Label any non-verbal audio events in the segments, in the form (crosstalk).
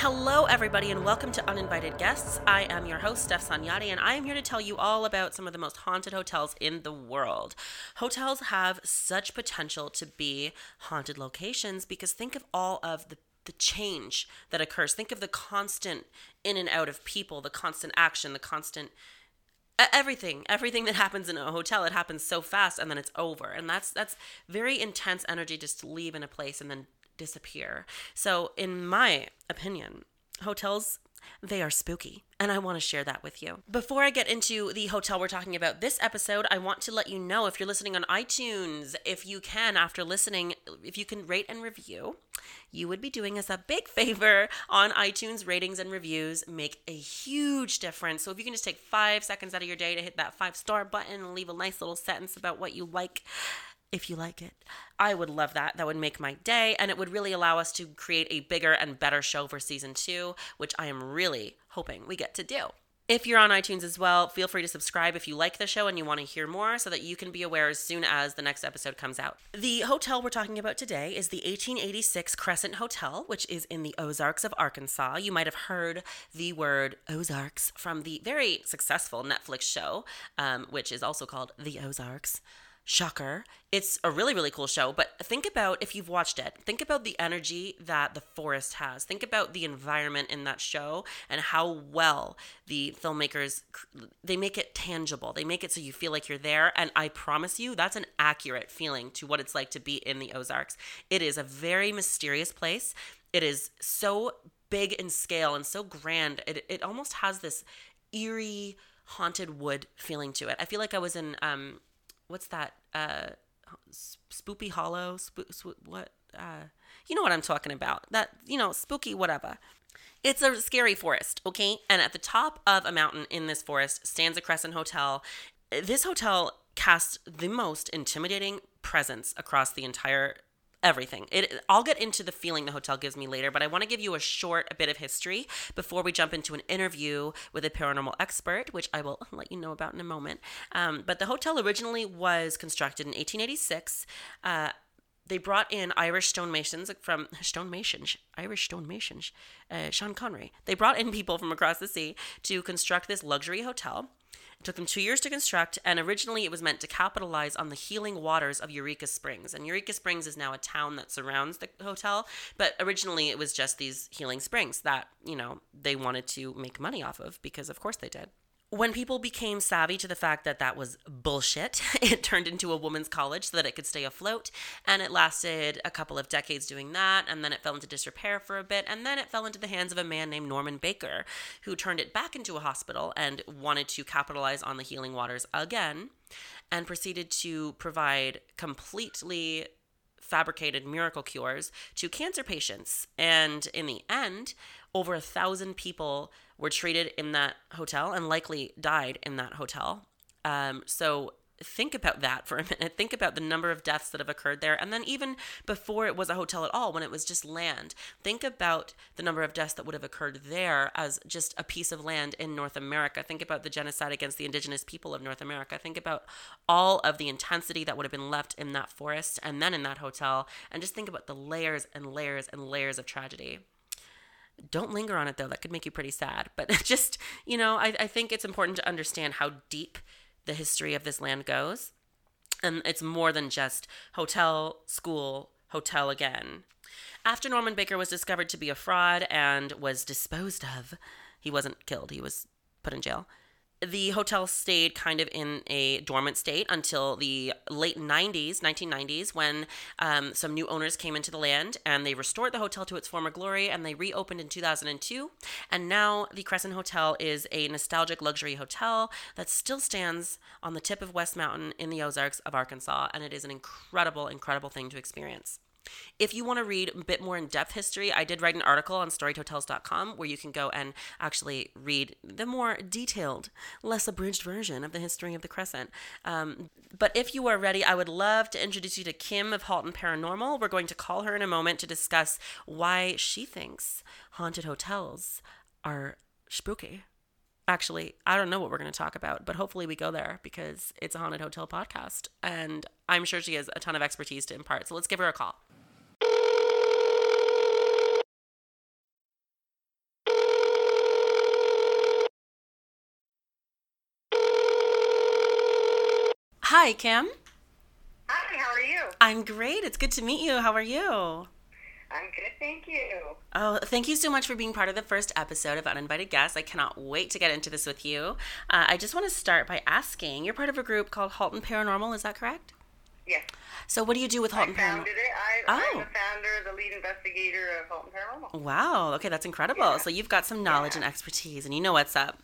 Hello, everybody, and welcome to Uninvited Guests. I am your host, Stef Sanjati, and I am here to tell you all about some of the most haunted hotels in the world. Hotels have such potential to be haunted locations because think of all of the the change that occurs. Think of the constant in and out of people, the constant action, the constant everything everything that happens in a hotel it happens so fast and then it's over and that's that's very intense energy just to leave in a place and then disappear so in my opinion hotels they are spooky and I want to share that with you. Before I get into the hotel we're talking about this episode, I want to let you know if you're listening on iTunes, if you can, after listening, if you can rate and review, you would be doing us a big (laughs) favor on iTunes. Ratings and reviews make a huge difference. So if you can just take five seconds out of your day to hit that five star button and leave a nice little sentence about what you like, if you like it. I would love that. That would make my day, and it would really allow us to create a bigger and better show for season two, which I am really hoping we get to do. If you're on iTunes as well, feel free to subscribe if you like the show and you want to hear more so that you can be aware as soon as the next episode comes out. The hotel we're talking about today is the 1886 Crescent Hotel, which is in the Ozarks of Arkansas. You might have heard the word Ozarks from the very successful Netflix show, um, which is also called The Ozarks. Shocker. It's a really, really cool show. But think about if you've watched it, think about the energy that the forest has. Think about the environment in that show and how well the filmmakers they make it tangible. They make it so you feel like you're there. And I promise you, that's an accurate feeling to what it's like to be in the Ozarks. It is a very mysterious place. It is so big in scale and so grand. It, it almost has this eerie haunted wood feeling to it. I feel like I was in um what's that? Uh, Spoopy Hollow. Sp- sp- what? Uh, you know what I'm talking about? That you know, spooky whatever. It's a scary forest, okay? And at the top of a mountain in this forest stands a Crescent Hotel. This hotel casts the most intimidating presence across the entire everything. It I'll get into the feeling the hotel gives me later, but I want to give you a short a bit of history before we jump into an interview with a paranormal expert, which I will let you know about in a moment. Um, but the hotel originally was constructed in 1886. Uh, they brought in Irish stonemasons from stonemasons, Irish stonemasons, uh, Sean Connery. They brought in people from across the sea to construct this luxury hotel. It took them two years to construct, and originally it was meant to capitalize on the healing waters of Eureka Springs. And Eureka Springs is now a town that surrounds the hotel, but originally it was just these healing springs that, you know, they wanted to make money off of because, of course, they did when people became savvy to the fact that that was bullshit, (laughs) it turned into a women's college so that it could stay afloat. And it lasted a couple of decades doing that. And then it fell into disrepair for a bit. And then it fell into the hands of a man named Norman Baker, who turned it back into a hospital and wanted to capitalize on the healing waters again and proceeded to provide completely fabricated miracle cures to cancer patients. And in the end, over a thousand people were treated in that hotel and likely died in that hotel. Um, so think about that for a (laughs) minute. Think about the number of deaths that have occurred there. And then, even before it was a hotel at all, when it was just land, think about the number of deaths that would have occurred there as just a piece of land in North America. Think about the genocide against the indigenous people of North America. Think about all of the intensity that would have been left in that forest and then in that hotel. And just think about the layers and layers and layers of tragedy don't linger on it though. That could make you pretty sad. (laughs) But just you know I, I think it's important to understand how deep the history of this land goes. And it's more than just hotel school hotel again. After norman baker was discovered to be a fraud and was disposed of he wasn't killed. He was put in jail the hotel stayed kind of in a dormant state until the late 90s 1990s when um, some new owners came into the land and they restored the hotel to its former glory and they reopened in 2002 and now the crescent hotel is a nostalgic luxury hotel that still stands on the tip of west mountain in the ozarks of arkansas and it is an incredible incredible thing to experience if you want to read a bit more in depth history, I did write an article on storiedhotels.com where you can go and actually read the more detailed, less abridged version of the history of the Crescent. Um, but if you are ready, I would love to introduce you to Kim of Halton Paranormal. We're going to call her in a moment to discuss why she thinks haunted hotels are spooky. Actually, I don't know what we're going to talk about, but hopefully we go there because it's a haunted hotel podcast. And I'm sure she has a ton of expertise to impart. So let's give her a call. Hi, Kim. Hi, how are you? I'm great. It's good to meet you. How are you? I'm good, thank you. Oh, thank you so much for being part of the first episode of Uninvited Guests. I cannot wait to get into this with you. Uh, I just want to start by asking you're part of a group called Halton Paranormal, is that correct? Yes. So, what do you do with Halton Paranormal? I, Oh. I'm the founder, the lead investigator of Halton Paranormal. Wow. Okay, that's incredible. Yeah. So, you've got some knowledge Yeah. and expertise, and you know what's up.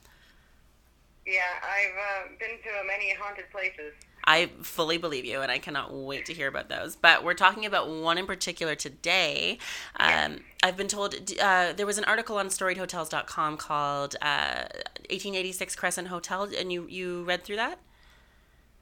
Yeah, I've uh, been to many haunted places. I fully believe you, and I cannot wait to hear about those. But we're talking about one in particular today. Um, I've been told uh, there was an article on StoriedHotels.com called uh, 1886 Crescent Hotel, and you, you read through that?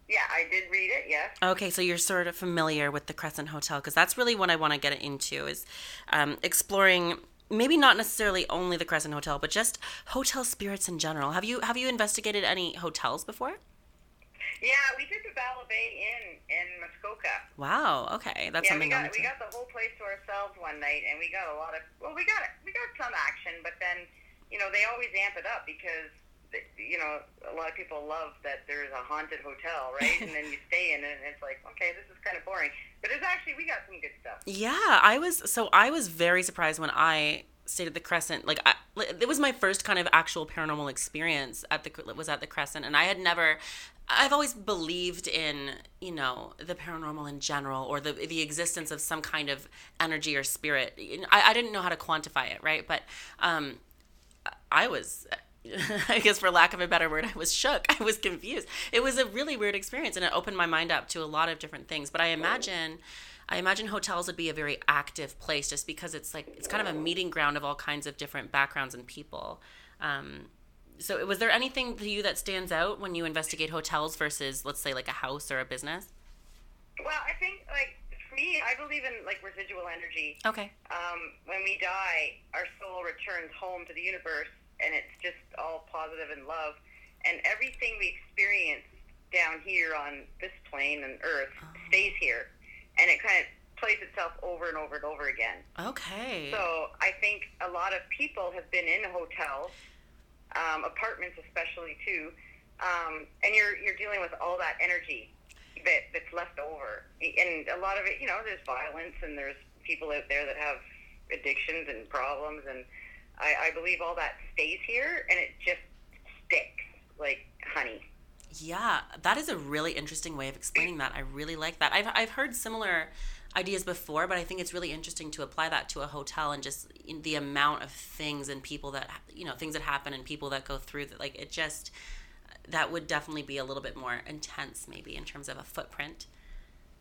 Yeah, I did read it, yes. Okay, so you're sort of familiar with the Crescent Hotel because that's really what I want to get into is um, exploring maybe not necessarily only the Crescent Hotel, but just hotel spirits in general. Have you have you investigated any hotels before? Yeah, we did the Bala Bay Inn in Muskoka. Wow. Okay, that's yeah, we something. got I'll we got the whole place to ourselves one night, and we got a lot of well, we got we got some action, but then you know they always amp it up because you know a lot of people love that there's a haunted hotel, right? and then you (laughs) stay in it, and it's like okay, this is kind of boring, but it's actually we got some good stuff. Yeah, I was so I was very surprised when I stayed at the Crescent. Like, I, it was my first kind of actual paranormal experience at the was at the Crescent, and I had never. I've always believed in you know the paranormal in general, or the the existence of some kind of energy or spirit. I, I didn't know how to quantify it, right? But um, I was. (laughs) I guess for lack of a better word, I was shook. I was confused. It was a really weird experience and it opened my mind up to a lot of different things. But I imagine I imagine hotels would be a very active place just because it's like it's kind of a meeting ground of all kinds of different backgrounds and people. Um, so was there anything to you that stands out when you investigate hotels versus let's say like a house or a business? Well, I think like for me, I believe in like residual energy. Okay. um, when we die, our soul returns home to the universe, and it's just all positive and love. And everything we experience down here on this plane and Earth stays here, and it kind of plays itself over and over and over again. Okay. So I think a lot of people have been in hotels, um, apartments especially too, um, and you're you're dealing with all that energy that that's left over, and a lot of it, you know, there's violence and there's people out there that have addictions and problems, and I, I believe all that stays here, and it just sticks like honey. Yeah, that is a really interesting way of explaining that. I really like that. I've I've heard similar ideas before, but I think it's really interesting to apply that to a hotel and just in the amount of things and people that you know things that happen and people that go through that. Like it just that would definitely be a little bit more intense, maybe in terms of a footprint.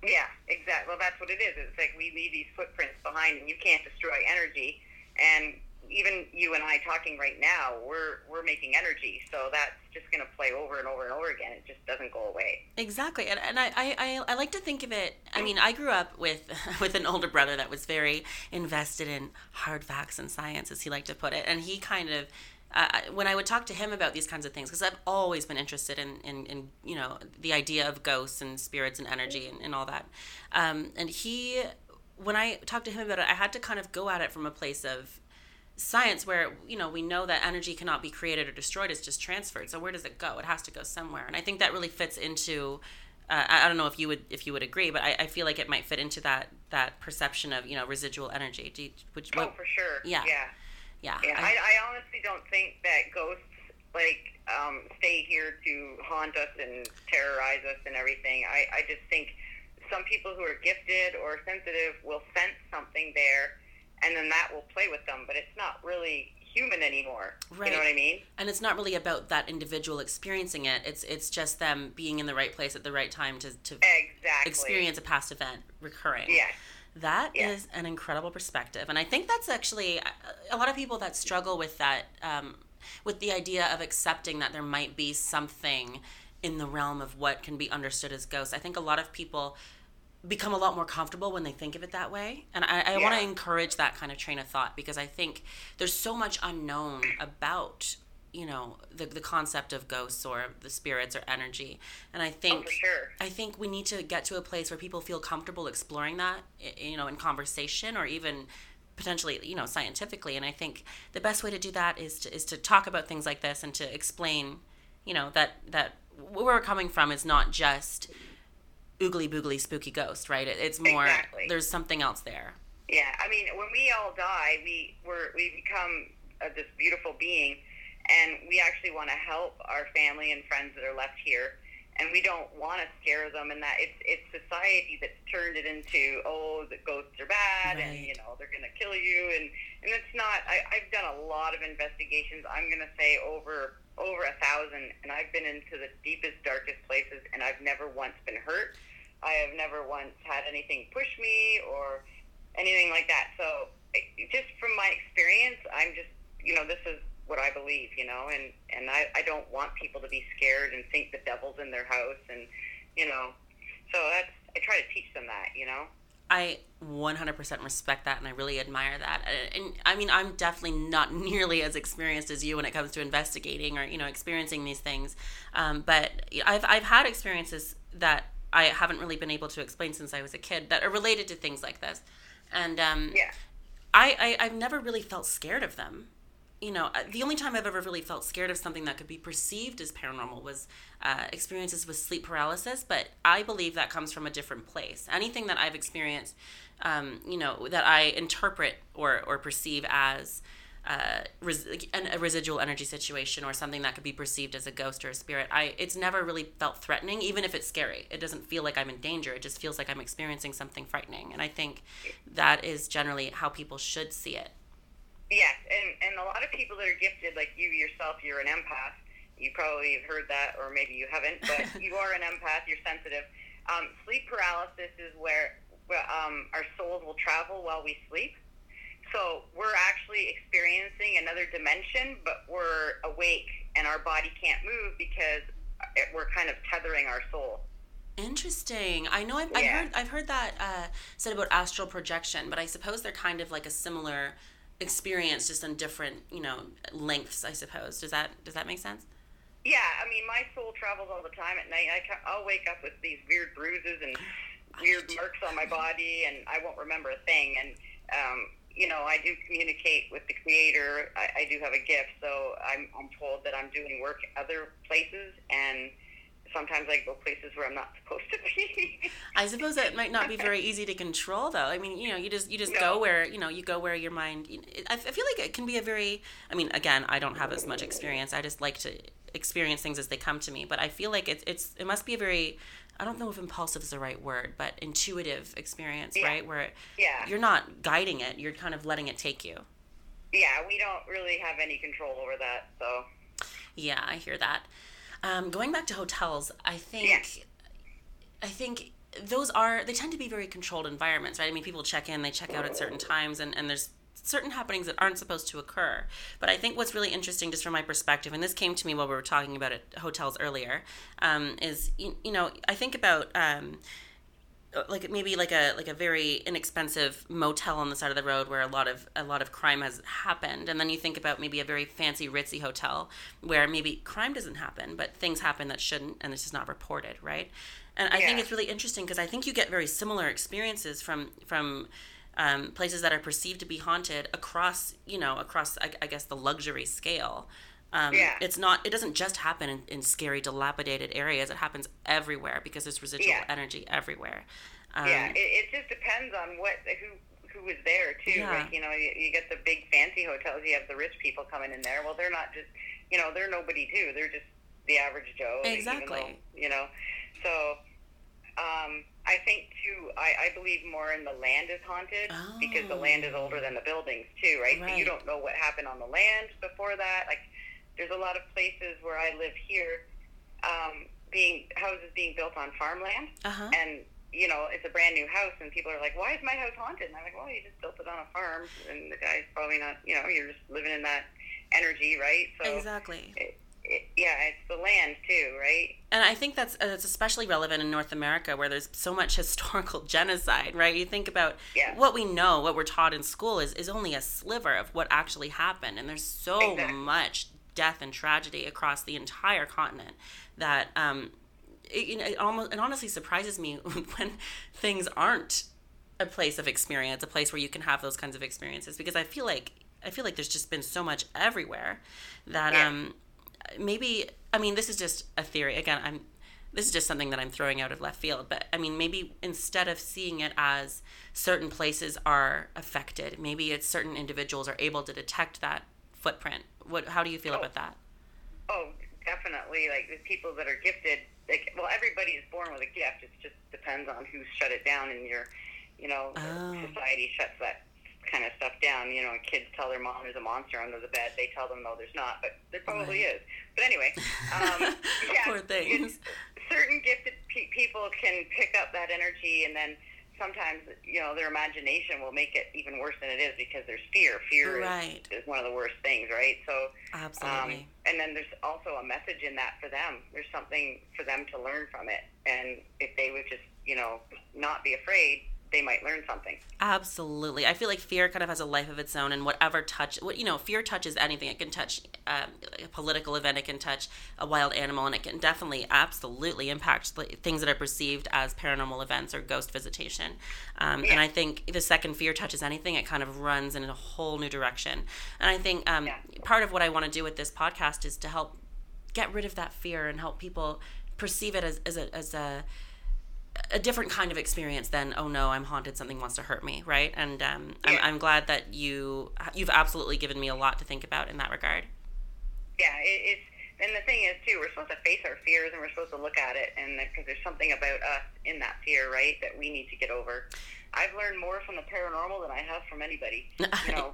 Yeah, exactly. Well, that's what it is. It's like we leave these footprints behind, and you can't destroy energy. And even you and I talking right now, we're we're making energy, so that's just going to play over and over and over again. It just doesn't go away. Exactly, and, and I, I, I, like to think of it. I mean, I grew up with (laughs) with an older brother that was very invested in hard facts and science, as he liked to put it, and he kind of. Uh, when I would talk to him about these kinds of things, because I've always been interested in, in, in, you know, the idea of ghosts and spirits and energy and, and all that. Um, and he, when I talked to him about it, I had to kind of go at it from a place of science where you know we know that energy cannot be created or destroyed it's just transferred so where does it go it has to go somewhere and i think that really fits into uh, I, I don't know if you would if you would agree but I, I feel like it might fit into that that perception of you know residual energy Do you, would, Oh, what, for sure. yeah. Yeah. yeah Yeah. I- I, I honestly don't think that ghosts like um, stay here to haunt us and terrorize us and everything. I, I just think some people who are gifted or sensitive will sense something there, and then that will play with them. But it's not really human anymore. Right. You know what I mean? and it's not really about that individual experiencing it it's it's just them being in the right place at the right time to, to Exactly. experience a past event recurring Yes. That is Yeah. an incredible perspective, and I think that's actually a- a lot of people that struggle with that, um, with the idea of accepting that there might be something in the realm of what can be understood as ghosts. I think a lot of people become a lot more comfortable when they think of it that way, and I, I want to encourage that kind of train of thought because I think there's so much unknown about you know the the concept of ghosts or the spirits or energy, and I oh, think Oh, sure. I think we need to get to a place where people feel comfortable exploring that, you know, in conversation or even potentially, you know, scientifically. And I think the best way to do that is to is to talk about things like this and to explain, you know, that that where we're coming from is not just oogly boogly spooky ghost, right? It, it's more Exactly. there's something else there. Yeah, I mean, when we all die, we we're, we become uh, this beautiful being, and we actually want to help our family and friends that are left here, and we don't want to scare them. And that it's it's society that's turned it into oh, the ghosts are bad, and you know they're gonna kill you, and and it's not. I, I've done a lot of investigations. I'm gonna say over over a thousand, and I've been into the deepest, darkest places, and I've never once been hurt. I have never once had anything push me or anything like that. So, just from my experience, I'm just, you know, this is what I believe, you know, and and I, I don't want people to be scared and think the devil's in their house, and you know, so that's I try to teach them that, you know. I 100% respect that and I really admire that. And, and I mean, I'm definitely not (laughs) nearly as experienced as you when it comes to investigating or, you know, experiencing these things. Um, but I've, I've had experiences that I haven't really been able to explain since I was a kid that are related to things like this. And um, Yeah. I, I, I've never really felt scared of them. You know, uh, the only time I've ever really felt scared of something that could be perceived as paranormal was uh, experiences with sleep paralysis, but I believe that comes from a different place. Anything that I've experienced, um, you know, that I interpret or, or perceive as uh, res- an, a residual energy situation or something that could be perceived as a ghost or a spirit, I it's never really felt threatening, even if it's scary. It doesn't feel like I'm in danger. It just feels like I'm experiencing something frightening, and I think that is generally how people should see it. Yes, and and a lot of people that are gifted, like you yourself, you're an empath. You probably have heard that, or maybe you haven't, but (laughs) you are an empath. You're sensitive. Um, sleep paralysis is where, where um, our souls will travel while we sleep. So we're actually experiencing another dimension, but we're awake, and our body can't move because it, we're kind of tethering our soul. Interesting. I know I've, I've heard I've heard that uh, said about astral projection, but I suppose they're kind of like a similar experience, just on different you know lengths. I suppose. Does that does that make sense? Yeah, I mean, my soul travels all the time at night. I ca- I'll wake up with these weird bruises and (gasps) weird marks on my body, and I won't remember a thing. And um, you know, I do communicate with the Creator. I, I do have a gift, so I'm I'm told that I'm doing work other places, and sometimes I go places where I'm not (laughs) supposed to be. I suppose that might not be very (laughs) easy to control, though. I mean, you know, you just you just No. go where you know you go where your mind. I, I feel like it can be a very. I mean, again, I don't have as much experience. I just like to experience things as they come to me. But I feel like it's it's it must be a very. I don't know if impulsive is the right word, but intuitive experience, Yeah. right? Where Yeah. you're not guiding it; you're kind of letting it take you. yeah, we don't really have any control over that, so. Yeah, I hear that. Um, going back to hotels, I think, Yeah. I think those are they tend to be very controlled environments, right? I mean, people check in, they check out at certain times, and and there's certain happenings that aren't supposed to occur. But I think what's really interesting, just from my perspective, and this came to me while we were talking about it, hotels earlier, um, is you, you know I think about. Um, like maybe like a like a very inexpensive motel on the side of the road where a lot of a lot of crime has happened and then you think about maybe a very fancy ritzy hotel where maybe crime doesn't happen but things happen that shouldn't and it's just not reported right and i think it's really interesting because i think you get very similar experiences from from um, places that are perceived to be haunted across you know across i, I guess the luxury scale um, Yeah. it's not it doesn't just happen in, in scary dilapidated areas it happens everywhere because there's residual Yeah. energy everywhere um, Yeah, it, it just depends on what who who was there too. Yeah. Like you know, you, you get the big fancy hotels. You have the rich people coming in there. Well, they're not just you know they're nobody too. They're just the average Joe. Exactly. though, you know, so um, I think too. I, I believe more in the land is haunted because the land is Oh. older than the buildings too, right? So you don't know what happened on the land before that. Like there's a lot of places where I live here, um, being houses being built on farmland uh-huh and you know it's a brand new house and people are like why is my house haunted and i'm like well you just built it on a farm and the guy's probably not you know you're just living in that energy right so exactly it, yeah it's the land too right and i think that's uh, that's especially relevant in north america where there's so much (laughs) historical genocide right you think about Yeah. what we know what we're taught in school is, is only a sliver of what actually happened and there's so Exactly. much death and tragedy across the entire continent that um it, you know, it almost it honestly surprises me (laughs) when things aren't a place of experience, a place where you can have those kinds of experiences because I feel like I feel like there's just been so much everywhere that Yeah. um maybe I mean this is just a theory again I'm this is just something that I'm throwing out of left field, but I mean, maybe instead of seeing it as certain places are affected, maybe it's certain individuals are able to detect that footprint. What? How do you feel Oh. about that? Oh, definitely. Like the people that are gifted, like well, everybody is born with a gift. It just depends on who shut it down in your, you know, Oh. society shuts that kind of stuff down. You know, kids tell their mom there's a monster under the bed. They tell them no, there's not, but there probably is. But anyway, (laughs) um, yeah, Poor things. certain gifted pe- people can pick up that energy, and then sometimes you know their imagination will make it even worse than it is because there's fear. Fear is- is, one of the worst things, right? So. Absolutely. Um, and then there's also a message in that for them. There's something for them to learn from it. And if they would just, you know, not be afraid, they might learn something. Absolutely. I feel like fear kind of has a life of its own, and whatever touch, what you know, fear touches anything. It can touch um, a political event, it can touch a wild animal, and it can definitely, absolutely impact the things that are perceived as paranormal events or ghost visitation. Um, And I think the second fear touches anything, it kind of runs in a whole new direction. And I think um, Yeah. part of what I want to do with this podcast is to help get rid of that fear and help people perceive it as, as a as a a different kind of experience than oh no i'm haunted something wants to hurt me right and um, I'm, I'm glad that you you've absolutely given me a lot to think about in that regard Yeah, it, it's, and the thing is, too, we're supposed to face our fears and we're supposed to look at it. And because there's something about us in that fear, right, that we need to get over. I've learned more from the paranormal than I have from anybody. You (laughs) know,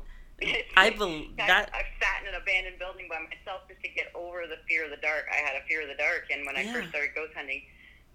I bel- I've- that- I've sat in an abandoned building by myself just to get over the fear of the dark. I had a fear of the dark, and when I Yeah. first started ghost hunting,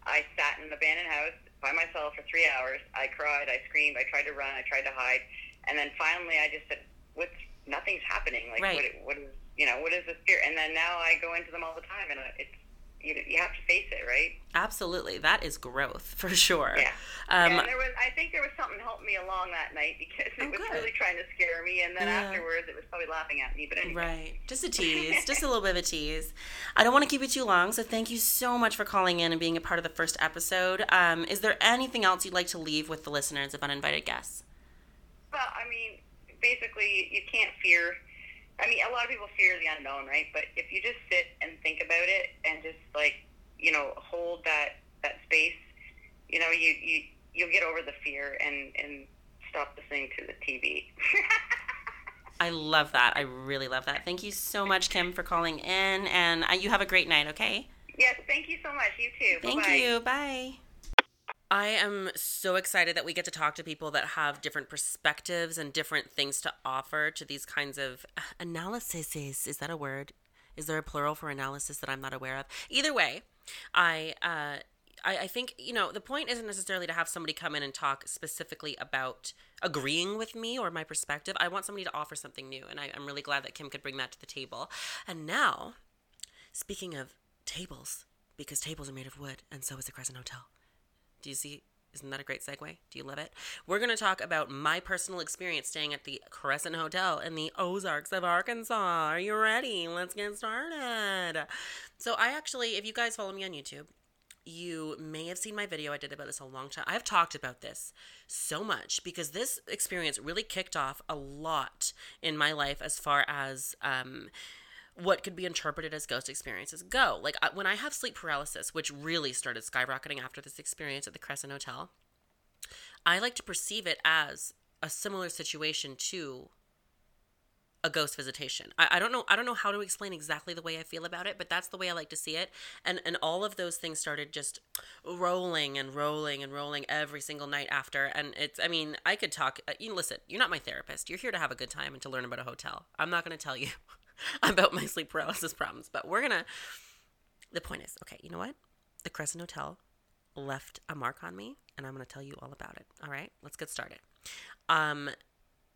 I sat in an abandoned house by myself for three hours. I cried, I screamed, I tried to run, I tried to hide, and then finally I just said, "What's nothing's happening? Like Right. what? What is you know? What is this fear?" And then now I go into them all the time, and uh, it's you, you have to face it, right? absolutely that is growth (laughs) for sure Yeah. um, and there was, I think there was something helped me along that night because it Oh, was good. really trying to scare me, and then Yeah. afterwards it was probably laughing at me. But anyway. Right. Just a (laughs) tease. just a little bit of a tease. I don't want to keep you too long, so thank you so much for calling in and being a part of the first episode. Um, is there anything else you'd like to leave with the listeners of Uninvited Guests? Well, I mean, basically, you can't fear. I mean, a lot of people fear the unknown, right? But if you just sit and think about it and just like, you know, hold that that space, you know, you you you'll get over the fear and and stop listening to the TV. (laughs) I love that. I really love that. Thank you so much, Kim, for calling in, and uh, you have a great night, okay? yes, thank you so much. You too. Thank Bye-bye. you. Bye. I am so excited that we get to talk to people that have different perspectives and different things to offer to these kinds of analyses. Is that a word? Is there a plural for analysis that I'm not aware of? Either way, I uh, I, I think you know the point isn't necessarily to have somebody come in and talk specifically about agreeing with me or my perspective. I want somebody to offer something new, and I, I'm really glad that Kim could bring that to the table. And now, speaking of tables, because tables are made of wood, and so is the Crescent Hotel. Do you see? Isn't that a great segue? Do you love it? We're going to talk about my personal experience staying at the Crescent Hotel in the Ozarks of Arkansas. Are you ready? Let's get started. So, I actually, if you guys follow me on YouTube, you may have seen my video. I did about this a long time. I've talked about this so much because this experience really kicked off a lot in my life as far as um, what could be interpreted as ghost experiences go. Like when I have sleep paralysis, which really started skyrocketing after this experience at the Crescent Hotel, I like to perceive it as a similar situation to a ghost visitation. I, I don't know I don't know how to explain exactly the way I feel about it, but that's the way I like to see it. And and all of those things started just rolling and rolling and rolling every single night after. And it's I mean, I could talk uh, you listen, you're not my therapist. You're here to have a good time and to learn about a hotel. I'm not going to tell you (laughs) (laughs) about my sleep paralysis problems, but we're to the point is, okay, you know what? The Crescent Hotel left a mark on me, and I'm to tell you all about it. All right, let's get started. Um,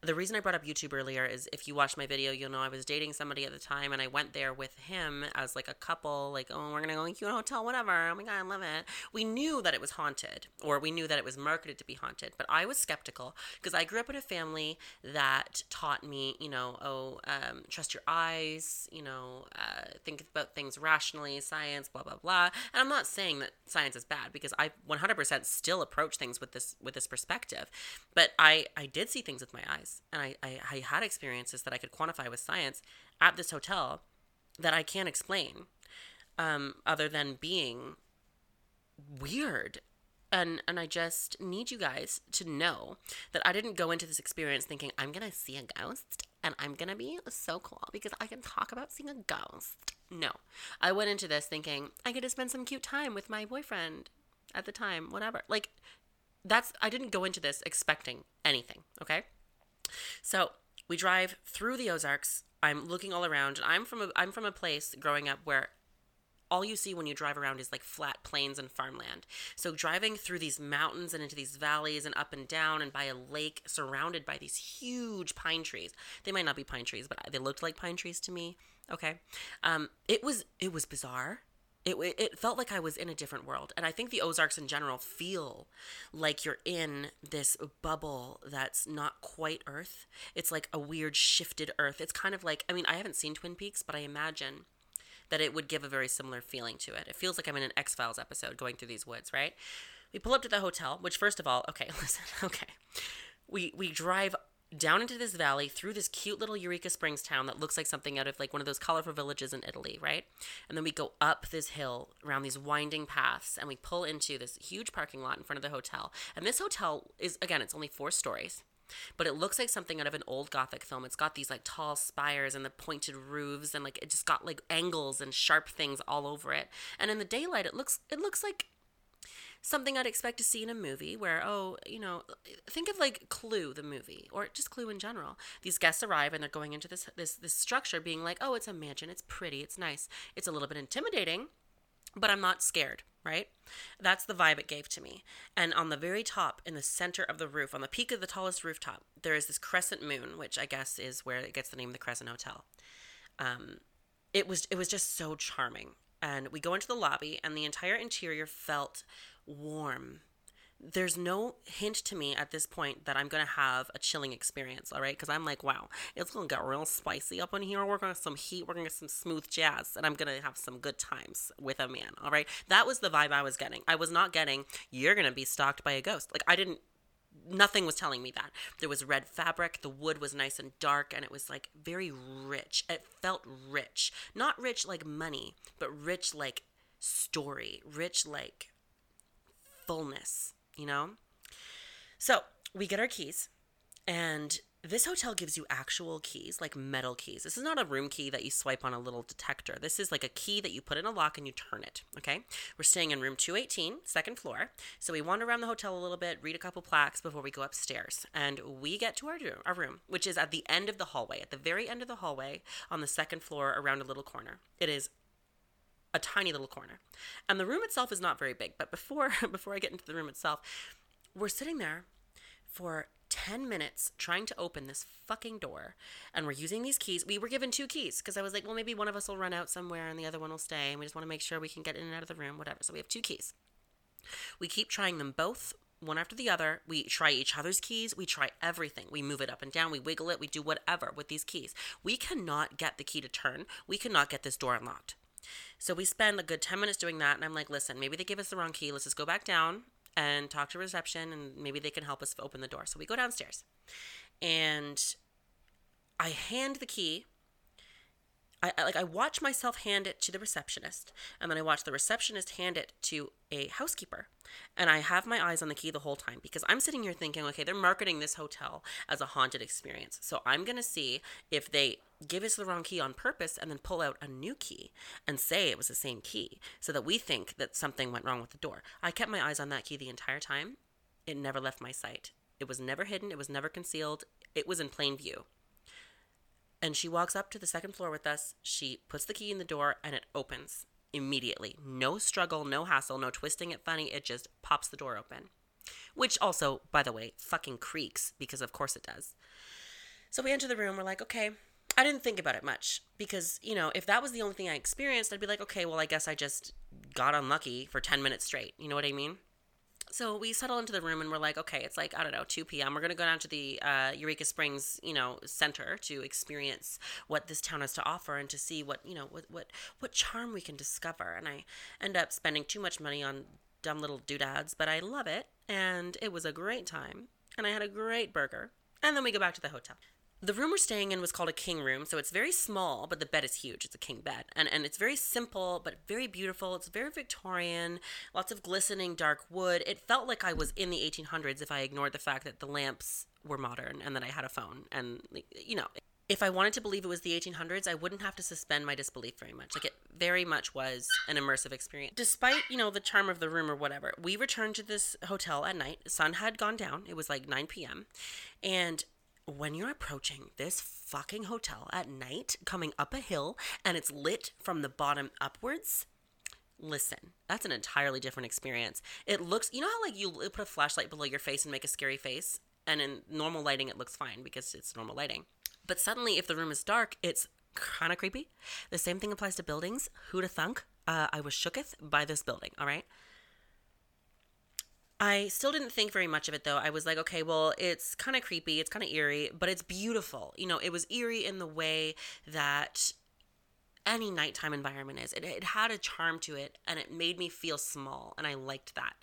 the reason I brought up YouTube earlier is if you watched my video, you'll know I was dating somebody at the time, and I went there with him as like a couple, like, oh, we're gonna go to a hotel, whatever. Oh my god, I love it. We knew that it was haunted, or we knew that it was marketed to be haunted, but I was skeptical because I grew up in a family that taught me, you know, oh, um, trust your eyes, you know, uh, think about things rationally, science, blah blah blah. And I'm not saying that science is bad because I 100% still approach things with this with this perspective, but I I did see things with my eyes and I, I, I had experiences that I could quantify with science at this hotel that I can't explain um, other than being weird. And and I just need you guys to know that I didn't go into this experience thinking I'm to see a ghost and I'm to be so cool because I can talk about seeing a ghost. No. I went into this thinking I get to spend some cute time with my boyfriend at the time, whatever. Like that's I didn't go into this expecting anything, okay? So, we drive through the Ozarks. I'm looking all around and I'm from a I'm from a place growing up where all you see when you drive around is like flat plains and farmland. So driving through these mountains and into these valleys and up and down and by a lake surrounded by these huge pine trees. They might not be pine trees, but they looked like pine trees to me. Okay. Um, it was it was bizarre it, it felt like I was in a different world. And I think the Ozarks in general feel like you're in this bubble that's not quite Earth. It's like a weird shifted Earth. It's kind of like, I mean, I haven't seen Twin Peaks, but I imagine that it would give a very similar feeling to it. It feels like I'm in an X Files episode going through these woods, right? We pull up to the hotel, which, first of all, okay, (laughs) listen, okay. We, we drive down into this valley through this cute little Eureka Springs town that looks like something out of like one of those colorful villages in Italy, right? And then we go up this hill around these winding paths and we pull into this huge parking lot in front of the hotel. And this hotel is again, it's only four stories. But it looks like something out of an old gothic film. It's got these like tall spires and the pointed roofs and like it just got like angles and sharp things all over it. And in the daylight it looks it looks like something I'd expect to see in a movie where, oh, you know, think of like Clue, the movie, or just Clue in general. These guests arrive and they're going into this this this structure being like, oh, it's a mansion, it's pretty, it's nice. It's a little bit intimidating, but I'm not scared, right? That's the vibe it gave to me. And on the very top, in the center of the roof, on the peak of the tallest rooftop, there is this crescent moon, which I guess is where it gets the name of the Crescent Hotel. Um, it was it was just so charming. And we go into the lobby, and the entire interior felt warm. There's no hint to me at this point that I'm to have a chilling experience, all right? Because I'm like, wow, it's to get real spicy up in here. We're going to some heat. We're to get some smooth jazz, and I'm to have some good times with a man, all right? That was the vibe I was getting. I was not getting, you're to be stalked by a ghost. Like, I didn't nothing was telling me that. There was red fabric, the wood was nice and dark, and it was like very rich. It felt rich. Not rich like money, but rich like story, rich like fullness, you know? So we get our keys, and this hotel gives you actual keys, like metal keys. This is not a room key that you swipe on a little detector. This is like a key that you put in a lock and you turn it. Okay. We're staying in room 218, second floor. So we wander around the hotel a little bit, read a couple plaques before we go upstairs. And we get to our room, our room, which is at the end of the hallway, at the very end of the hallway on the second floor around a little corner. It is a tiny little corner. And the room itself is not very big, but before (laughs) before I get into the room itself, we're sitting there for 10 minutes trying to open this fucking door and we're using these keys. We were given two keys because I was like, well, maybe one of us will run out somewhere and the other one will stay and we just want to make sure we can get in and out of the room, whatever. So we have two keys. We keep trying them both one after the other. We try each other's keys. We try everything. We move it up and down. We wiggle it. We do whatever with these keys. We cannot get the key to turn. We cannot get this door unlocked. So we spend a good 10 minutes doing that. And I'm like, listen, maybe they gave us the wrong key. Let's just go back down and talk to reception and maybe they can help us open the door. So we go downstairs. And I hand the key. I, I, like I watch myself hand it to the receptionist, and then I watch the receptionist hand it to a housekeeper, and I have my eyes on the key the whole time because I'm sitting here thinking, okay, they're marketing this hotel as a haunted experience, so I'm gonna see if they give us the wrong key on purpose and then pull out a new key and say it was the same key, so that we think that something went wrong with the door. I kept my eyes on that key the entire time. It never left my sight. It was never hidden. It was never concealed. It was in plain view. And she walks up to the second floor with us. She puts the key in the door and it opens immediately. No struggle, no hassle, no twisting it funny. It just pops the door open. Which also, by the way, fucking creaks because of course it does. So we enter the room. We're like, okay. I didn't think about it much because, you know, if that was the only thing I experienced, I'd be like, okay, well, I guess I just got unlucky for 10 minutes straight. You know what I mean? So we settle into the room and we're like, okay, it's like, I don't know, 2 p.m. We're going to go down to the uh, Eureka Springs, you know, center to experience what this town has to offer and to see what, you know, what, what, what charm we can discover. And I end up spending too much money on dumb little doodads, but I love it. And it was a great time. And I had a great burger. And then we go back to the hotel. The room we're staying in was called a king room, so it's very small, but the bed is huge. It's a king bed, and and it's very simple but very beautiful. It's very Victorian, lots of glistening dark wood. It felt like I was in the 1800s if I ignored the fact that the lamps were modern and that I had a phone, and you know. If I wanted to believe it was the 1800s, I wouldn't have to suspend my disbelief very much. Like it very much was an immersive experience. Despite, you know, the charm of the room or whatever, we returned to this hotel at night. Sun had gone down. It was like 9 p.m. And when you're approaching this fucking hotel at night, coming up a hill, and it's lit from the bottom upwards, listen, that's an entirely different experience. It looks, you know how like you put a flashlight below your face and make a scary face, and in normal lighting it looks fine because it's normal lighting. But suddenly, if the room is dark, it's kind of creepy. The same thing applies to buildings. Who'da thunk? Uh, I was shooketh by this building. All right. I still didn't think very much of it though. I was like, okay, well, it's kind of creepy, it's kind of eerie, but it's beautiful. You know, it was eerie in the way that any nighttime environment is. It, it had a charm to it and it made me feel small and I liked that.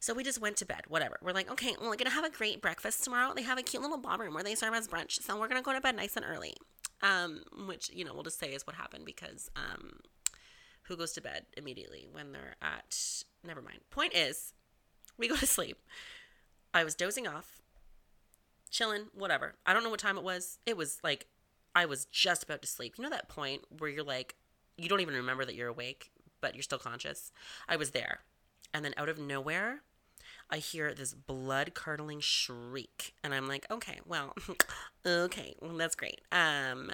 So we just went to bed, whatever. We're like, okay, well, we're gonna have a great breakfast tomorrow. They have a cute little ballroom where they serve us brunch. So we're gonna go to bed nice and early. Um, which, you know, we'll just say is what happened because um who goes to bed immediately when they're at never mind. Point is, we go to sleep. I was dozing off, chilling, whatever. I don't know what time it was. It was like I was just about to sleep. You know that point where you're like, you don't even remember that you're awake, but you're still conscious? I was there. And then out of nowhere, I hear this blood curdling shriek. And I'm like, okay, well, (laughs) okay, well, that's great. Um,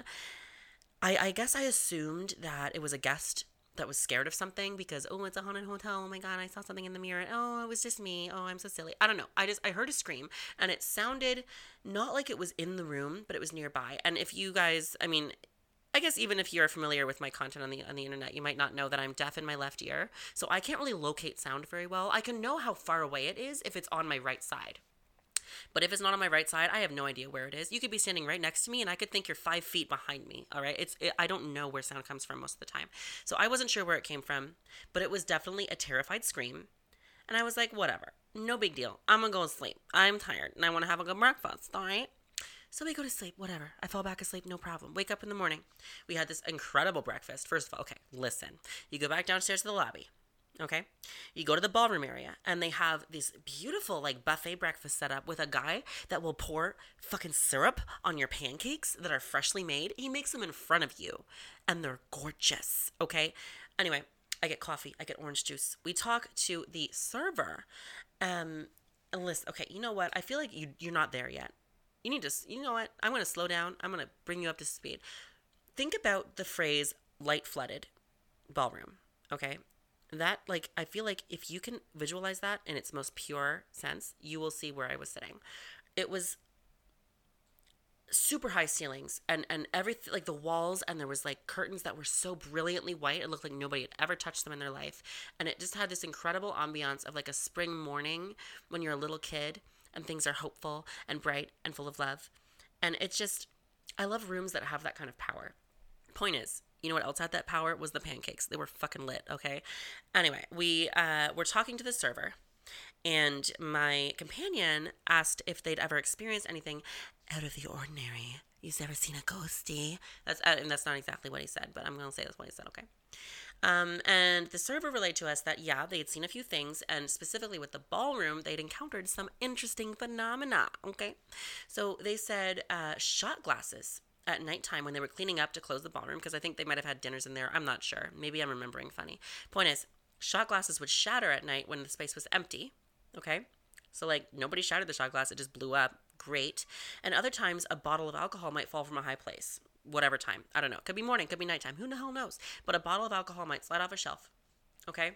I, I guess I assumed that it was a guest that was scared of something because oh it's a haunted hotel. Oh my god i saw something in the mirror. Oh it was just me. Oh i'm so silly. I don't know. I just i heard a scream and it sounded not like it was in the room but it was nearby. And if you guys i mean I guess even if you're familiar with my content on the on the internet, you might not know that I'm deaf in my left ear, so I can't really locate sound very well. I can know how far away it is if it's on my right side. But if it's not on my right side, I have no idea where it is. You could be standing right next to me, and I could think you're five feet behind me. All right, it's it, I don't know where sound comes from most of the time, so I wasn't sure where it came from, but it was definitely a terrified scream, and I was like, whatever, no big deal. I'm gonna go to sleep. I'm tired, and I want to have a good breakfast. All right. So we go to sleep, whatever. I fall back asleep, no problem. Wake up in the morning. We had this incredible breakfast. First of all, okay, listen. You go back downstairs to the lobby. Okay. You go to the ballroom area and they have this beautiful like buffet breakfast set up with a guy that will pour fucking syrup on your pancakes that are freshly made. He makes them in front of you and they're gorgeous. Okay. Anyway, I get coffee, I get orange juice. We talk to the server. Um, and listen, okay, you know what? I feel like you you're not there yet. You need to you know what? I'm gonna slow down. I'm gonna bring you up to speed. Think about the phrase light flooded ballroom. Okay that like i feel like if you can visualize that in its most pure sense you will see where i was sitting. It was super high ceilings and and everything like the walls and there was like curtains that were so brilliantly white it looked like nobody had ever touched them in their life. And it just had this incredible ambiance of like a spring morning when you're a little kid and things are hopeful and bright and full of love. And it's just i love rooms that have that kind of power. Point is you know what else had that power? Was the pancakes. They were fucking lit, okay? Anyway, we uh, were talking to the server, and my companion asked if they'd ever experienced anything out of the ordinary. You've ever seen a ghosty? That's uh, and that's not exactly what he said, but I'm gonna say that's what he said. Okay. Um, and the server relayed to us that yeah, they had seen a few things, and specifically with the ballroom, they'd encountered some interesting phenomena. Okay, so they said uh, shot glasses at nighttime when they were cleaning up to close the ballroom because I think they might have had dinners in there. I'm not sure. Maybe I'm remembering funny. Point is, shot glasses would shatter at night when the space was empty. Okay? So, like, nobody shattered the shot glass, it just blew up. Great. And other times, a bottle of alcohol might fall from a high place. Whatever time. I don't know. Could be morning, could be nighttime. Who the hell knows? But a bottle of alcohol might slide off a shelf. Okay?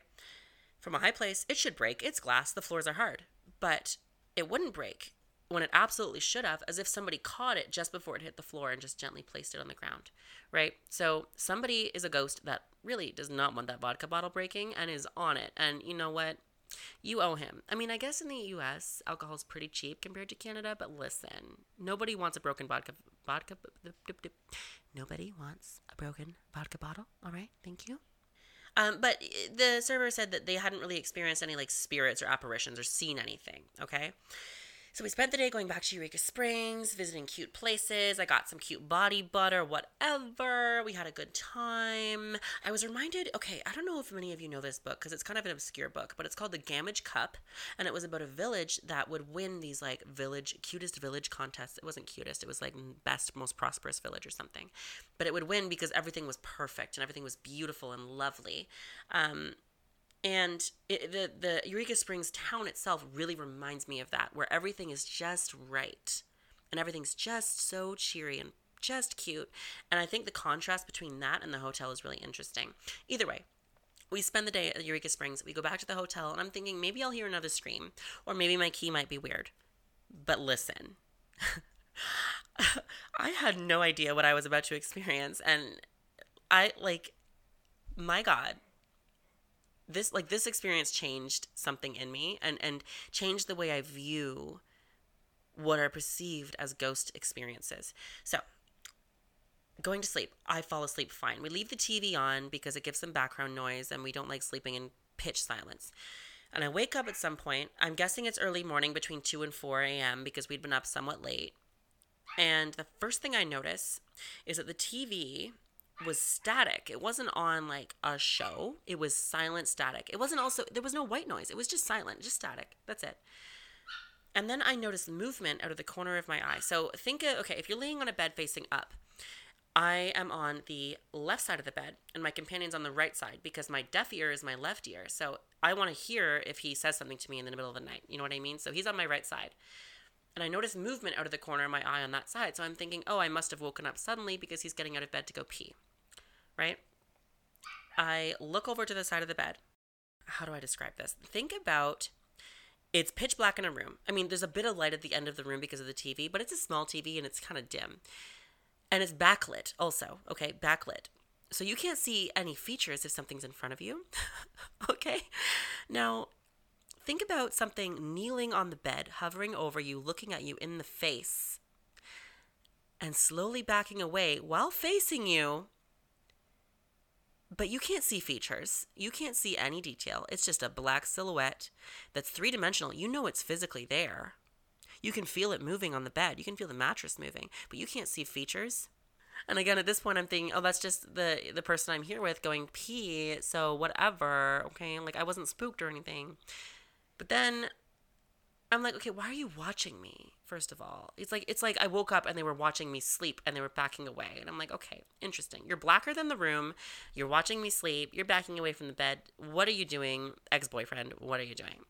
From a high place, it should break. It's glass. The floors are hard. But it wouldn't break when it absolutely should have, as if somebody caught it just before it hit the floor and just gently placed it on the ground, right? So somebody is a ghost that really does not want that vodka bottle breaking and is on it. And you know what? You owe him. I mean, I guess in the U.S., alcohol is pretty cheap compared to Canada, but listen, nobody wants a broken vodka. Vodka. Nobody wants a broken vodka bottle. All right, thank you. Um, but the server said that they hadn't really experienced any like spirits or apparitions or seen anything. Okay. So we spent the day going back to Eureka Springs, visiting cute places. I got some cute body butter, whatever. We had a good time. I was reminded, okay, I don't know if many of you know this book because it's kind of an obscure book, but it's called The Gammage Cup. And it was about a village that would win these like village, cutest village contests. It wasn't cutest, it was like best, most prosperous village or something. But it would win because everything was perfect and everything was beautiful and lovely. Um, and it, the the Eureka Springs town itself really reminds me of that, where everything is just right, and everything's just so cheery and just cute. And I think the contrast between that and the hotel is really interesting. Either way, we spend the day at Eureka Springs. We go back to the hotel, and I'm thinking maybe I'll hear another scream, or maybe my key might be weird. But listen, (laughs) I had no idea what I was about to experience, and I like, my God, this like this experience changed something in me and and changed the way I view what are perceived as ghost experiences. So, going to sleep, I fall asleep fine. We leave the TV on because it gives some background noise and we don't like sleeping in pitch silence. And I wake up at some point. I'm guessing it's early morning between 2 and 4 a.m. because we'd been up somewhat late. And the first thing I notice is that the TV was static. It wasn't on like a show. It was silent static. It wasn't also there was no white noise. It was just silent, just static. That's it. And then I noticed movement out of the corner of my eye. So think of, okay, if you're laying on a bed facing up, I am on the left side of the bed and my companion's on the right side because my deaf ear is my left ear. So I want to hear if he says something to me in the middle of the night. You know what I mean? So he's on my right side. And I noticed movement out of the corner of my eye on that side. So I'm thinking, oh, I must have woken up suddenly because he's getting out of bed to go pee right? I look over to the side of the bed. How do I describe this? Think about it's pitch black in a room. I mean, there's a bit of light at the end of the room because of the TV, but it's a small TV and it's kind of dim. And it's backlit also. Okay, backlit. So you can't see any features if something's in front of you. (laughs) okay? Now, think about something kneeling on the bed, hovering over you, looking at you in the face, and slowly backing away while facing you but you can't see features. You can't see any detail. It's just a black silhouette that's three dimensional. You know it's physically there. You can feel it moving on the bed. You can feel the mattress moving, but you can't see features. And again, at this point, I'm thinking, oh, that's just the the person I'm here with going pee. So whatever. Okay, like I wasn't spooked or anything. But then I'm like, okay, why are you watching me? First of all, it's like it's like I woke up and they were watching me sleep and they were backing away, and I'm like, okay, interesting. You're blacker than the room. You're watching me sleep. You're backing away from the bed. What are you doing, ex-boyfriend? What are you doing?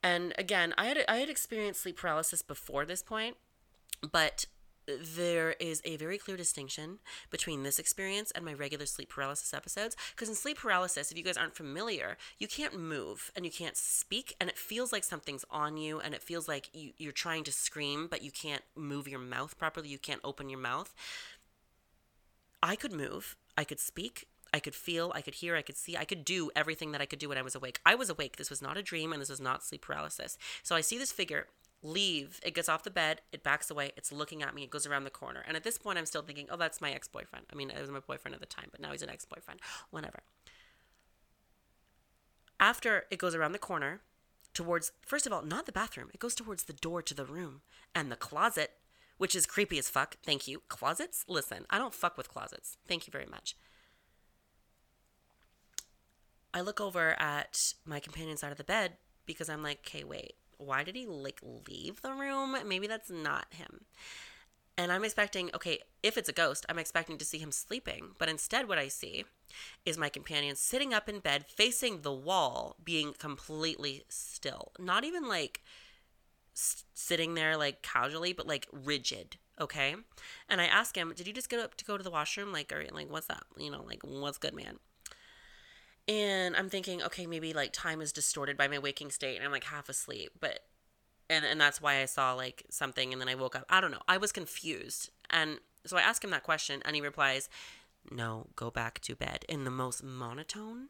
And again, I had I had experienced sleep paralysis before this point, but there is a very clear distinction between this experience and my regular sleep paralysis episodes. Because in sleep paralysis, if you guys aren't familiar, you can't move and you can't speak, and it feels like something's on you, and it feels like you, you're trying to scream, but you can't move your mouth properly. You can't open your mouth. I could move, I could speak, I could feel, I could hear, I could see, I could do everything that I could do when I was awake. I was awake. This was not a dream and this was not sleep paralysis. So I see this figure leave. It gets off the bed, it backs away, it's looking at me, it goes around the corner. And at this point, I'm still thinking, oh, that's my ex boyfriend. I mean, it was my boyfriend at the time, but now he's an ex boyfriend. Whatever. After it goes around the corner, towards, first of all, not the bathroom, it goes towards the door to the room and the closet, which is creepy as fuck. Thank you. Closets? Listen, I don't fuck with closets. Thank you very much. I look over at my companion's side of the bed because I'm like, okay, wait why did he like leave the room? Maybe that's not him. And I'm expecting, okay, if it's a ghost, I'm expecting to see him sleeping. But instead, what I see is my companion sitting up in bed, facing the wall, being completely still. Not even like s- sitting there like casually, but like rigid. Okay. And I ask him, did you just get up to go to the washroom? Like, or like, what's up? You know, like, what's good, man? And I'm thinking, okay, maybe like time is distorted by my waking state and I'm like half asleep, but and and that's why I saw like something and then I woke up. I don't know. I was confused. And so I ask him that question and he replies, "No, go back to bed." In the most monotone,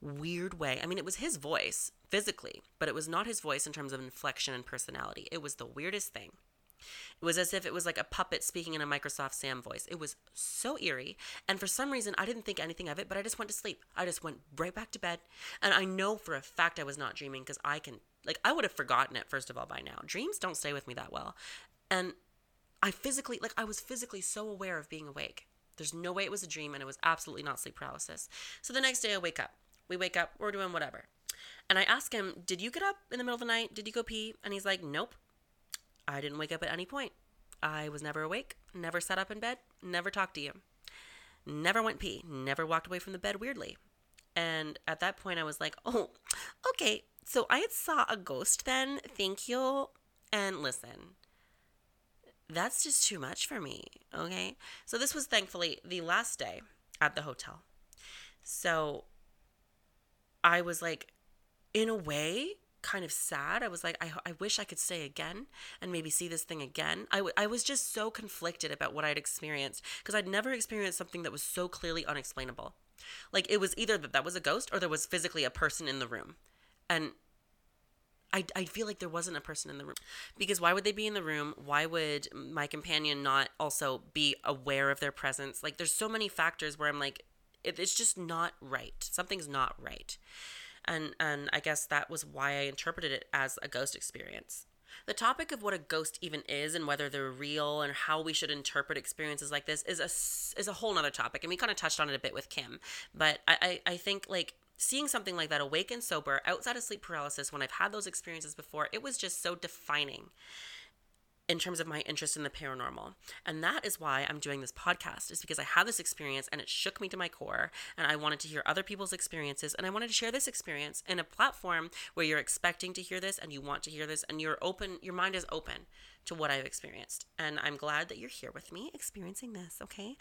weird way. I mean, it was his voice physically, but it was not his voice in terms of inflection and personality. It was the weirdest thing. It was as if it was like a puppet speaking in a Microsoft Sam voice. It was so eerie. And for some reason, I didn't think anything of it, but I just went to sleep. I just went right back to bed. And I know for a fact I was not dreaming because I can like I would have forgotten it first of all by now. Dreams don't stay with me that well. And I physically like I was physically so aware of being awake. There's no way it was a dream and it was absolutely not sleep paralysis. So the next day I wake up. We wake up, we're doing whatever. And I ask him, "Did you get up in the middle of the night? Did you go pee?" And he's like, "Nope. I didn't wake up at any point. I was never awake, never sat up in bed, never talked to you. Never went pee, never walked away from the bed weirdly." And at that point I was like, "Oh, okay. So I saw a ghost then. Thank you." And listen, that's just too much for me. Okay. So this was thankfully the last day at the hotel. So I was like, in a way, kind of sad. I was like, I, I wish I could stay again and maybe see this thing again. I, w- I was just so conflicted about what I'd experienced because I'd never experienced something that was so clearly unexplainable. Like it was either that that was a ghost or there was physically a person in the room. And I, I feel like there wasn't a person in the room because why would they be in the room why would my companion not also be aware of their presence like there's so many factors where i'm like it, it's just not right something's not right and and i guess that was why i interpreted it as a ghost experience. The topic of what a ghost even is and whether they're real and how we should interpret experiences like this is a is a whole nother topic and we kind of touched on it a bit with kim. But i i, I think like seeing something like that awake and sober outside of sleep paralysis when I've had those experiences before, it was just so defining in terms of my interest in the paranormal. And that is why I'm doing this podcast is because I had this experience and it shook me to my core and I wanted to hear other people's experiences and I wanted to share this experience in a platform where you're expecting to hear this and you want to hear this and you're open your mind is open to what I've experienced. And I'm glad that you're here with me experiencing this, okay?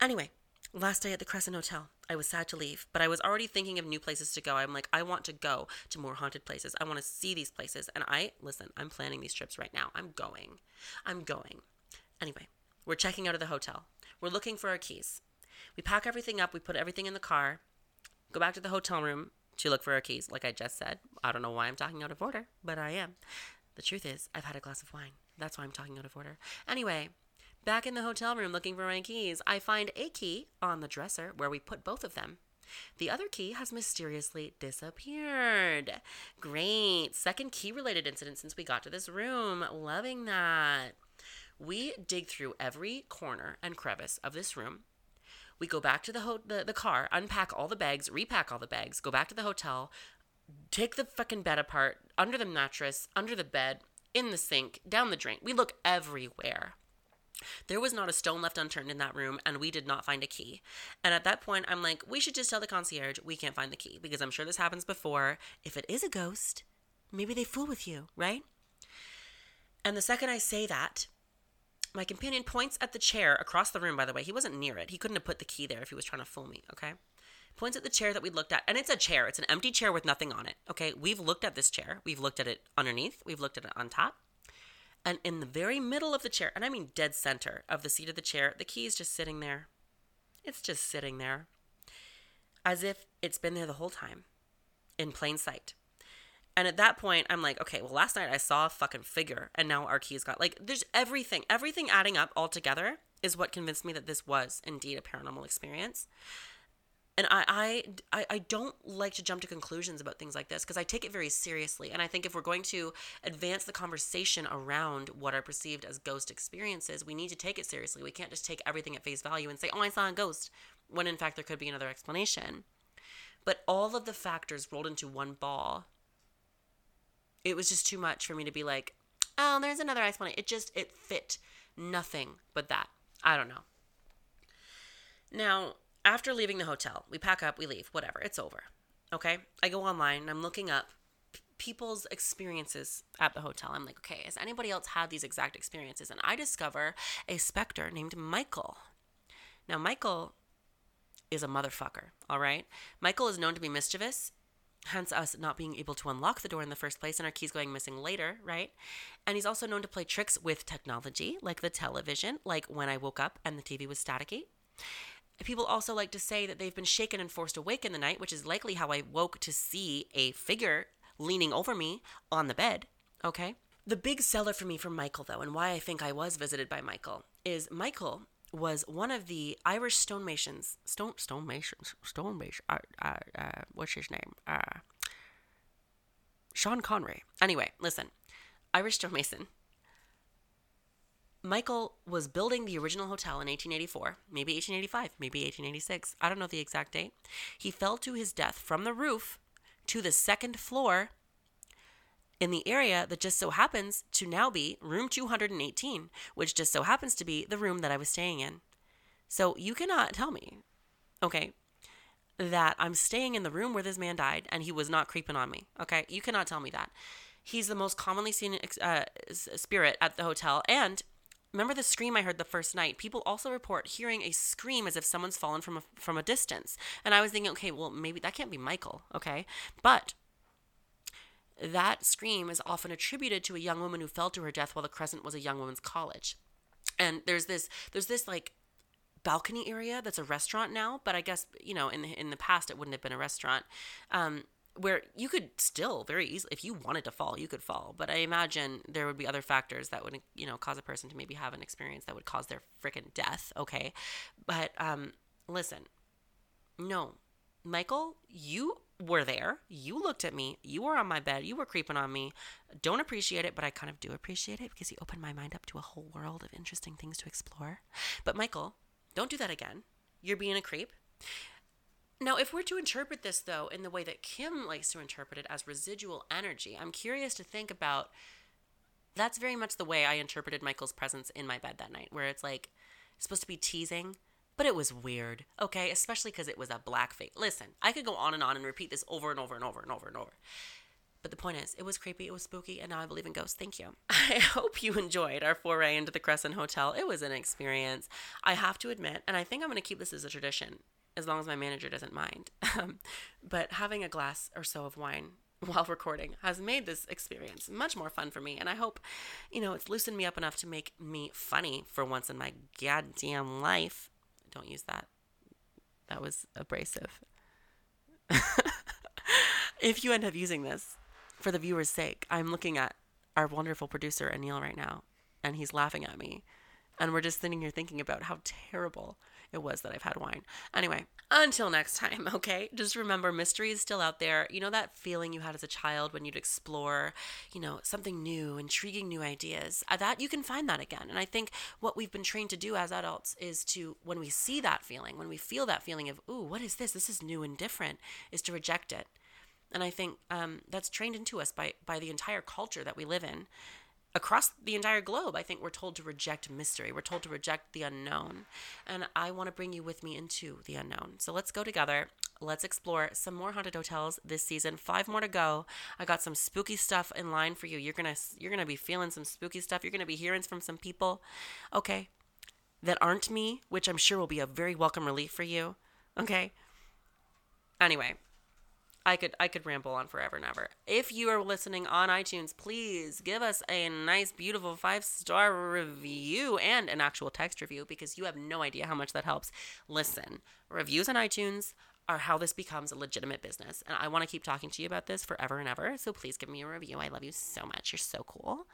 Anyway, Last day at the Crescent Hotel. I was sad to leave, but I was already thinking of new places to go. I'm like, I want to go to more haunted places. I want to see these places. And I, listen, I'm planning these trips right now. I'm going. I'm going. Anyway, we're checking out of the hotel. We're looking for our keys. We pack everything up, we put everything in the car, go back to the hotel room to look for our keys, like I just said. I don't know why I'm talking out of order, but I am. The truth is, I've had a glass of wine. That's why I'm talking out of order. Anyway, Back in the hotel room looking for my keys, I find a key on the dresser where we put both of them. The other key has mysteriously disappeared. Great. Second key related incident since we got to this room. Loving that. We dig through every corner and crevice of this room. We go back to the, ho- the, the car, unpack all the bags, repack all the bags, go back to the hotel, take the fucking bed apart, under the mattress, under the bed, in the sink, down the drain. We look everywhere. There was not a stone left unturned in that room, and we did not find a key. And at that point, I'm like, we should just tell the concierge we can't find the key because I'm sure this happens before. If it is a ghost, maybe they fool with you, right? And the second I say that, my companion points at the chair across the room, by the way. He wasn't near it. He couldn't have put the key there if he was trying to fool me, okay? Points at the chair that we looked at, and it's a chair. It's an empty chair with nothing on it, okay? We've looked at this chair. We've looked at it underneath. We've looked at it on top. And in the very middle of the chair, and I mean dead center of the seat of the chair, the key is just sitting there. It's just sitting there. As if it's been there the whole time, in plain sight. And at that point, I'm like, okay, well, last night I saw a fucking figure, and now our key's got like, there's everything, everything adding up all together is what convinced me that this was indeed a paranormal experience and I, I i don't like to jump to conclusions about things like this because i take it very seriously. And i think if we're going to advance the conversation around what are perceived as ghost experiences we need to take it seriously. We can't just take everything at face value and say oh i saw a ghost when in fact there could be another explanation. But all of the factors rolled into one ball. It was just too much for me to be like oh there's another explanation. It just it fit nothing but that. I don't know. Now after leaving the hotel, we pack up, we leave, whatever, it's over. Okay? I go online and I'm looking up people's experiences at the hotel. I'm like, okay, has anybody else had these exact experiences? And I discover a specter named Michael. Now, Michael is a motherfucker, all right? Michael is known to be mischievous, hence us not being able to unlock the door in the first place and our keys going missing later, right? And he's also known to play tricks with technology, like the television, like when I woke up and the TV was staticky. People also like to say that they've been shaken and forced awake in the night, which is likely how I woke to see a figure leaning over me on the bed. Okay? The big seller for me from Michael, though, and why I think I was visited by Michael, is Michael was one of the Irish stonemasons. Stone stonemasons. Stonemason. Uh, uh, uh, what's his name? Uh, Sean Connery. Anyway, listen, Irish stonemason. Michael was building the original hotel in 1884, maybe 1885, maybe 1886. I don't know the exact date. He fell to his death from the roof to the second floor in the area that just so happens to now be room 218, which just so happens to be the room that I was staying in. So you cannot tell me, okay, that I'm staying in the room where this man died and he was not creeping on me. Okay, you cannot tell me that. He's the most commonly seen uh, spirit at the hotel, and Remember the scream I heard the first night? People also report hearing a scream as if someone's fallen from a, from a distance. And I was thinking, okay, well, maybe that can't be Michael, okay? But that scream is often attributed to a young woman who fell to her death while the Crescent was a young woman's college. And there's this there's this like balcony area that's a restaurant now, but I guess you know in the, in the past it wouldn't have been a restaurant. Um, where you could still very easily if you wanted to fall you could fall. But i imagine there would be other factors that would you know cause a person to maybe have an experience that would cause their freaking death okay? But um listen no. Michael you were there. You looked at me. You were on my bed. You were creeping on me. Don't appreciate it but i kind of do appreciate it because you opened my mind up to a whole world of interesting things to explore. But michael don't do that again. You're being a creep now, if we're to interpret this, though, in the way that Kim likes to interpret it as residual energy, I'm curious to think about that's very much the way I interpreted Michael's presence in my bed that night, where it's like supposed to be teasing, but it was weird, okay? Especially because it was a black face. Listen, I could go on and on and repeat this over and over and over and over and over. But the point is, it was creepy, it was spooky, and now I believe in ghosts. Thank you. (laughs) I hope you enjoyed our foray into the Crescent Hotel. It was an experience. I have to admit, and I think I'm going to keep this as a tradition as long as my manager doesn't mind. (laughs) Um, but having a glass or so of wine (laughs) while recording has made this experience much more fun for me. And I hope, you know, it's loosened me up enough to make me funny for once in my goddamn life. Don't use that. That was abrasive. (laughs) if you end up using this, for the viewer's sake, I'm looking at our wonderful producer, Anil, right now, and he's laughing at me. And we're just sitting here thinking about how terrible it was that I've had wine. Anyway, until next time, (laughs) okay? Just remember mystery is still out there. You know that feeling you had as a child when you'd explore, you know, something new, intriguing new ideas. Uh, that you can find that again. And I think what we've been trained to do as adults is to when we see that feeling, when we feel that feeling of, "Ooh, what is this? This is new and different," is to reject it. And I think um, that's trained into us by by the entire culture that we live in across the entire globe, I think we're told to reject mystery. We're told to reject the unknown. And I want to bring you with me into the unknown. So let's go together. Let's explore some more haunted hotels this season. Five more to go. I got some spooky stuff in line for you. You're going to you're going to be feeling some spooky stuff. You're going to be hearing from some people. Okay. That aren't me, which I'm sure will be a very welcome relief for you. Okay? Anyway, I could I could ramble on forever and ever. If you are listening on iTunes, please give us a nice, beautiful five star review and an actual text review because you have no idea how much that helps. Listen, reviews on iTunes are how this becomes a legitimate business, and I want to keep talking to you about this forever and ever. So please give me a review. I love you so much. You're so cool.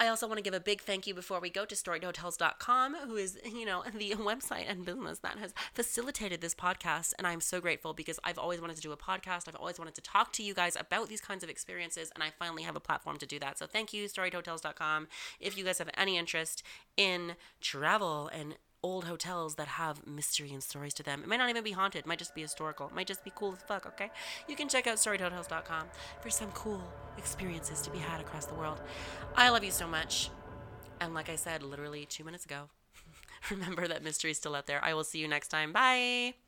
I also want to give a big thank you before we go to storiedhotels.com, who is, you know, (laughs) the website and business that has facilitated this podcast. And I'm so grateful because I've always wanted to do a podcast. I've always wanted to talk to you guys about these kinds of experiences. And I finally have a platform to do that. So thank you, storiedhotels.com. If you guys have any interest in travel and old hotels that have mystery and stories to them. It might not even be haunted, it might just be historical, it might just be cool as fuck, okay? You can check out storiedhotels.com for some cool experiences to be had across the world. I love you so much. And like I said literally two minutes ago, (laughs) remember that mystery is still out there. I will see you next time. Bye.